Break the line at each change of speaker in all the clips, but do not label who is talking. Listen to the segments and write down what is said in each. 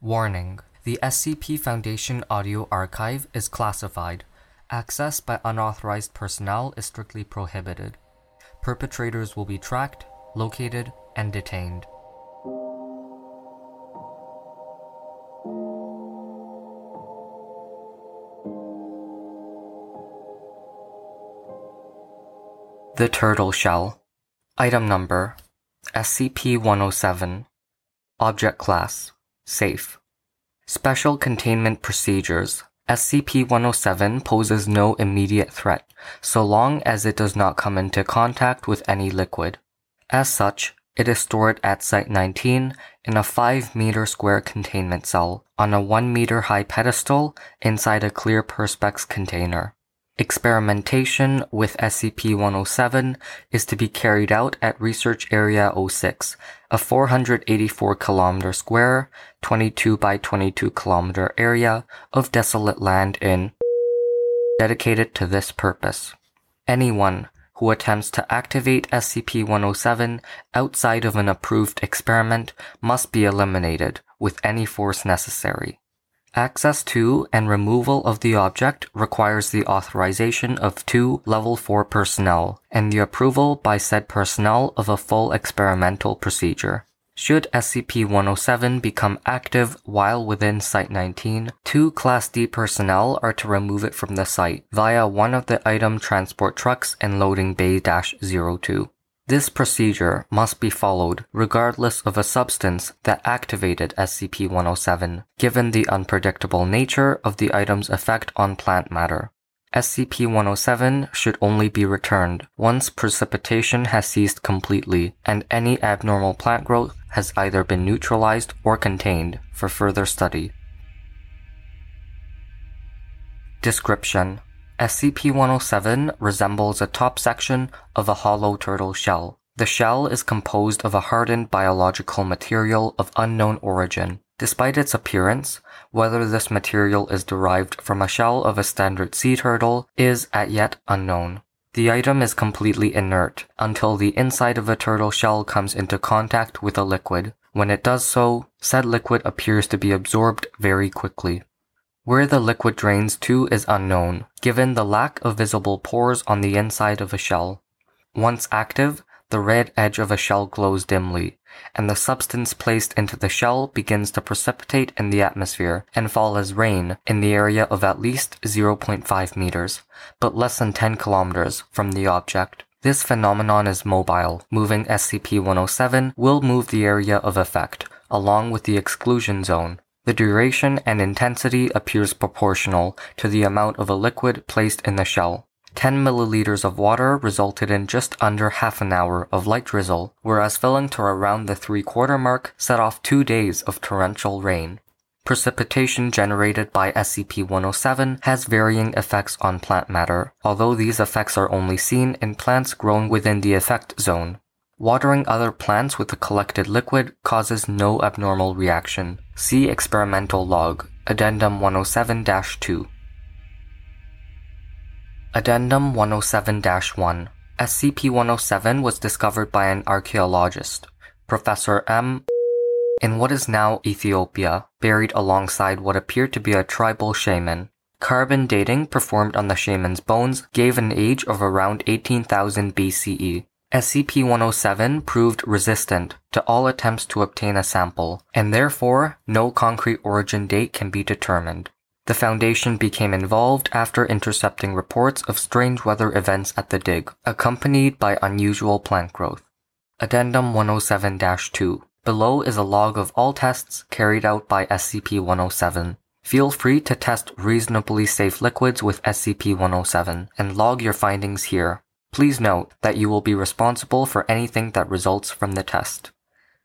Warning The SCP Foundation audio archive is classified. Access by unauthorized personnel is strictly prohibited. Perpetrators will be tracked, located, and detained. The Turtle Shell Item Number SCP 107 Object Class Safe Special Containment Procedures SCP 107 poses no immediate threat, so long as it does not come into contact with any liquid. As such, it is stored at Site 19 in a 5 meter square containment cell on a 1 meter high pedestal inside a clear Perspex container. Experimentation with SCP-107 is to be carried out at Research Area 06, a 484 kilometer square, 22 by 22 kilometer area of desolate land in dedicated to this purpose. Anyone who attempts to activate SCP-107 outside of an approved experiment must be eliminated with any force necessary. Access to and removal of the object requires the authorization of two Level 4 personnel and the approval by said personnel of a full experimental procedure. Should SCP-107 become active while within Site-19, two Class D personnel are to remove it from the site via one of the item transport trucks in Loading Bay-02. This procedure must be followed regardless of a substance that activated SCP-107, given the unpredictable nature of the item's effect on plant matter. SCP-107 should only be returned once precipitation has ceased completely and any abnormal plant growth has either been neutralized or contained for further study. Description SCP-107 resembles a top section of a hollow turtle shell. The shell is composed of a hardened biological material of unknown origin. Despite its appearance, whether this material is derived from a shell of a standard sea turtle is as yet unknown. The item is completely inert until the inside of a turtle shell comes into contact with a liquid. When it does so, said liquid appears to be absorbed very quickly. Where the liquid drains to is unknown, given the lack of visible pores on the inside of a shell. Once active, the red edge of a shell glows dimly, and the substance placed into the shell begins to precipitate in the atmosphere and fall as rain in the area of at least 0.5 meters, but less than 10 kilometers from the object. This phenomenon is mobile. Moving SCP-107 will move the area of effect, along with the exclusion zone, the duration and intensity appears proportional to the amount of a liquid placed in the shell. 10 milliliters of water resulted in just under half an hour of light drizzle, whereas filling to around the three quarter mark set off two days of torrential rain. Precipitation generated by SCP-107 has varying effects on plant matter, although these effects are only seen in plants growing within the effect zone. Watering other plants with the collected liquid causes no abnormal reaction. See experimental log, Addendum 107-2. Addendum 107-1. SCP-107 was discovered by an archaeologist, Professor M. in what is now Ethiopia, buried alongside what appeared to be a tribal shaman. Carbon dating performed on the shaman's bones gave an age of around 18,000 BCE. SCP-107 proved resistant to all attempts to obtain a sample, and therefore no concrete origin date can be determined. The Foundation became involved after intercepting reports of strange weather events at the dig, accompanied by unusual plant growth. Addendum 107-2. Below is a log of all tests carried out by SCP-107. Feel free to test reasonably safe liquids with SCP-107 and log your findings here. Please note that you will be responsible for anything that results from the test.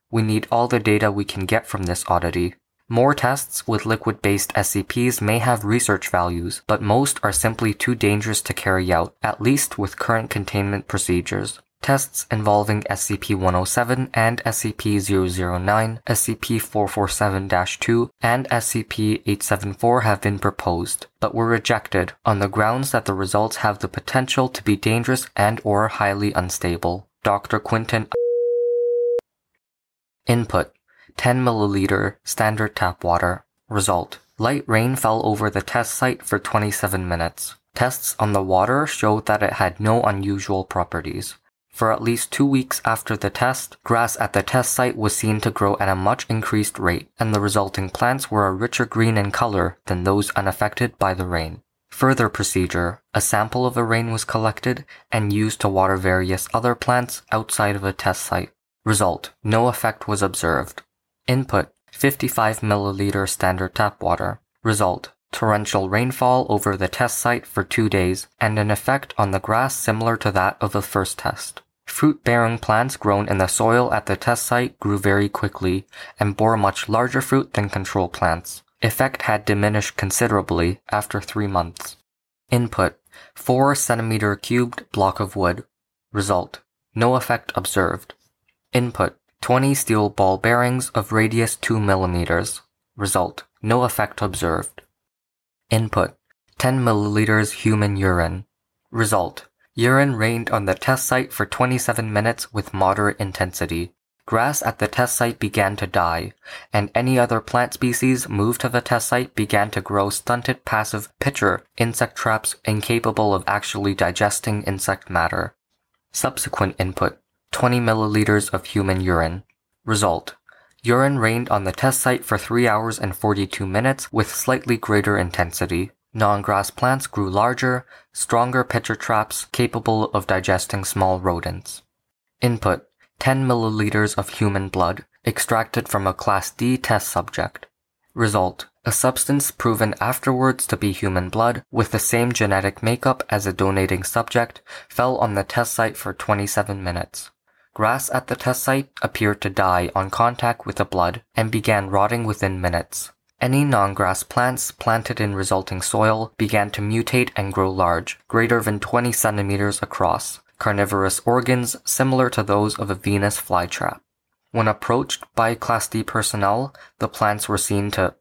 We need all the data we can get from this oddity. More tests with liquid-based SCPs may have research values, but most are simply too dangerous to carry out, at least with current containment procedures. Tests involving SCP-107 and SCP-009, SCP-447-2, and SCP-874 have been proposed, but were rejected on the grounds that the results have the potential to be dangerous and or highly unstable. Dr. Quinton Input 10 milliliter standard tap water. Result. Light rain fell over the test site for 27 minutes. Tests on the water showed that it had no unusual properties. For at least two weeks after the test, grass at the test site was seen to grow at a much increased rate, and the resulting plants were a richer green in color than those unaffected by the rain. Further procedure, a sample of the rain was collected and used to water various other plants outside of a test site. Result, no effect was observed. Input, 55 milliliter standard tap water. Result, torrential rainfall over the test site for two days, and an effect on the grass similar to that of the first test. Fruit bearing plants grown in the soil at the test site grew very quickly and bore much larger fruit than control plants. Effect had diminished considerably after three months. Input 4 centimeter cubed block of wood. Result No effect observed. Input 20 steel ball bearings of radius 2 millimeters. Result No effect observed. Input 10 milliliters human urine. Result Urine rained on the test site for 27 minutes with moderate intensity. Grass at the test site began to die, and any other plant species moved to the test site began to grow stunted passive pitcher insect traps incapable of actually digesting insect matter. Subsequent input 20 milliliters of human urine. Result Urine rained on the test site for 3 hours and 42 minutes with slightly greater intensity. Non-grass plants grew larger, stronger pitcher traps capable of digesting small rodents. Input 10 milliliters of human blood extracted from a Class D test subject. Result a substance proven afterwards to be human blood with the same genetic makeup as a donating subject fell on the test site for 27 minutes. Grass at the test site appeared to die on contact with the blood and began rotting within minutes. Any non-grass plants planted in resulting soil began to mutate and grow large, greater than 20 centimeters across, carnivorous organs similar to those of a Venus flytrap. When approached by Class D personnel, the plants were seen to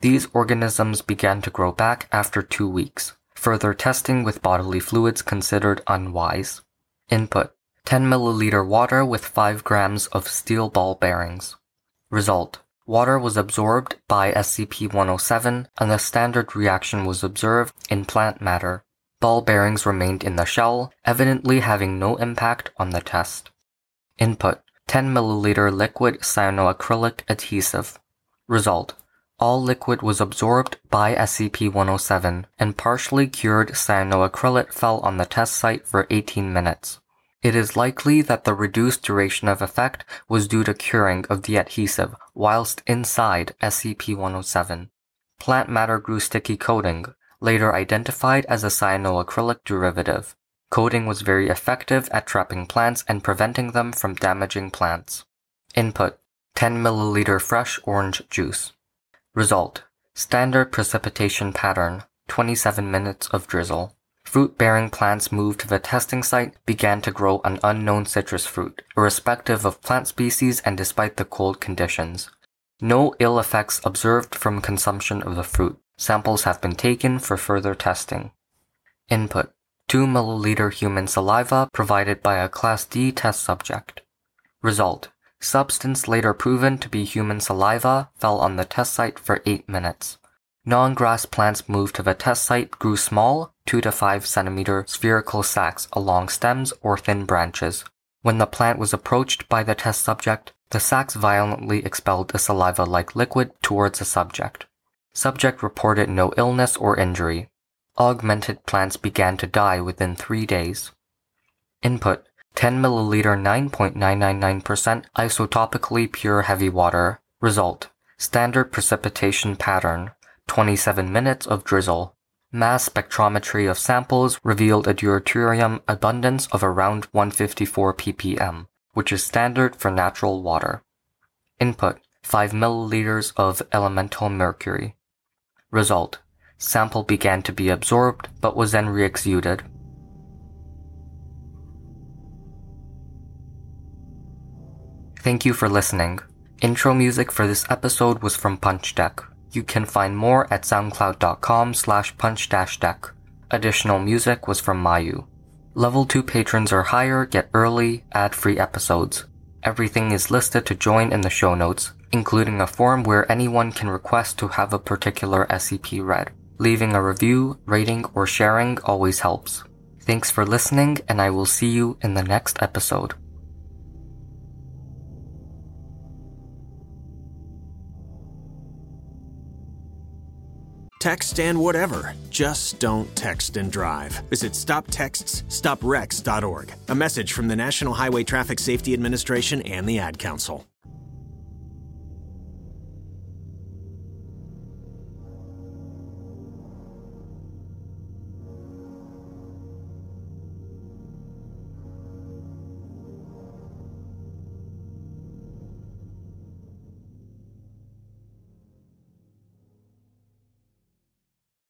These organisms began to grow back after two weeks. Further testing with bodily fluids considered unwise. Input 10 milliliter water with 5 grams of steel ball bearings. Result Water was absorbed by SCP-107 and the standard reaction was observed in plant matter. Ball bearings remained in the shell, evidently having no impact on the test. Input 10 milliliter liquid cyanoacrylic adhesive. Result all liquid was absorbed by SCP-107 and partially cured cyanoacrylate fell on the test site for 18 minutes. It is likely that the reduced duration of effect was due to curing of the adhesive whilst inside SCP-107. Plant matter grew sticky coating, later identified as a cyanoacrylic derivative. Coating was very effective at trapping plants and preventing them from damaging plants. Input 10 milliliter fresh orange juice. Result Standard precipitation pattern 27 minutes of drizzle. Fruit bearing plants moved to the testing site began to grow an unknown citrus fruit, irrespective of plant species and despite the cold conditions. No ill effects observed from consumption of the fruit. Samples have been taken for further testing. Input 2 milliliter human saliva provided by a Class D test subject. Result Substance later proven to be human saliva fell on the test site for 8 minutes. Non-grass plants moved to the test site grew small, 2 to 5 centimeter spherical sacs along stems or thin branches. When the plant was approached by the test subject, the sacs violently expelled a saliva-like liquid towards the subject. Subject reported no illness or injury. Augmented plants began to die within three days. Input 10 milliliter 9.999% isotopically pure heavy water. Result Standard precipitation pattern 27 minutes of drizzle. Mass spectrometry of samples revealed a deuterium abundance of around 154 ppm, which is standard for natural water. Input 5 milliliters of elemental mercury. Result Sample began to be absorbed but was then re-exuded. Thank you for listening. Intro music for this episode was from Punch Deck. You can find more at soundcloud.com slash punch-deck. Additional music was from Mayu. Level 2 patrons or higher get early, ad-free episodes. Everything is listed to join in the show notes, including a form where anyone can request to have a particular SCP read. Leaving a review, rating, or sharing always helps. Thanks for listening, and I will see you in the next episode.
Text and whatever. Just don't text and drive. Visit stoptextsstopwrecks.org. A message from the National Highway Traffic Safety Administration and the Ad Council.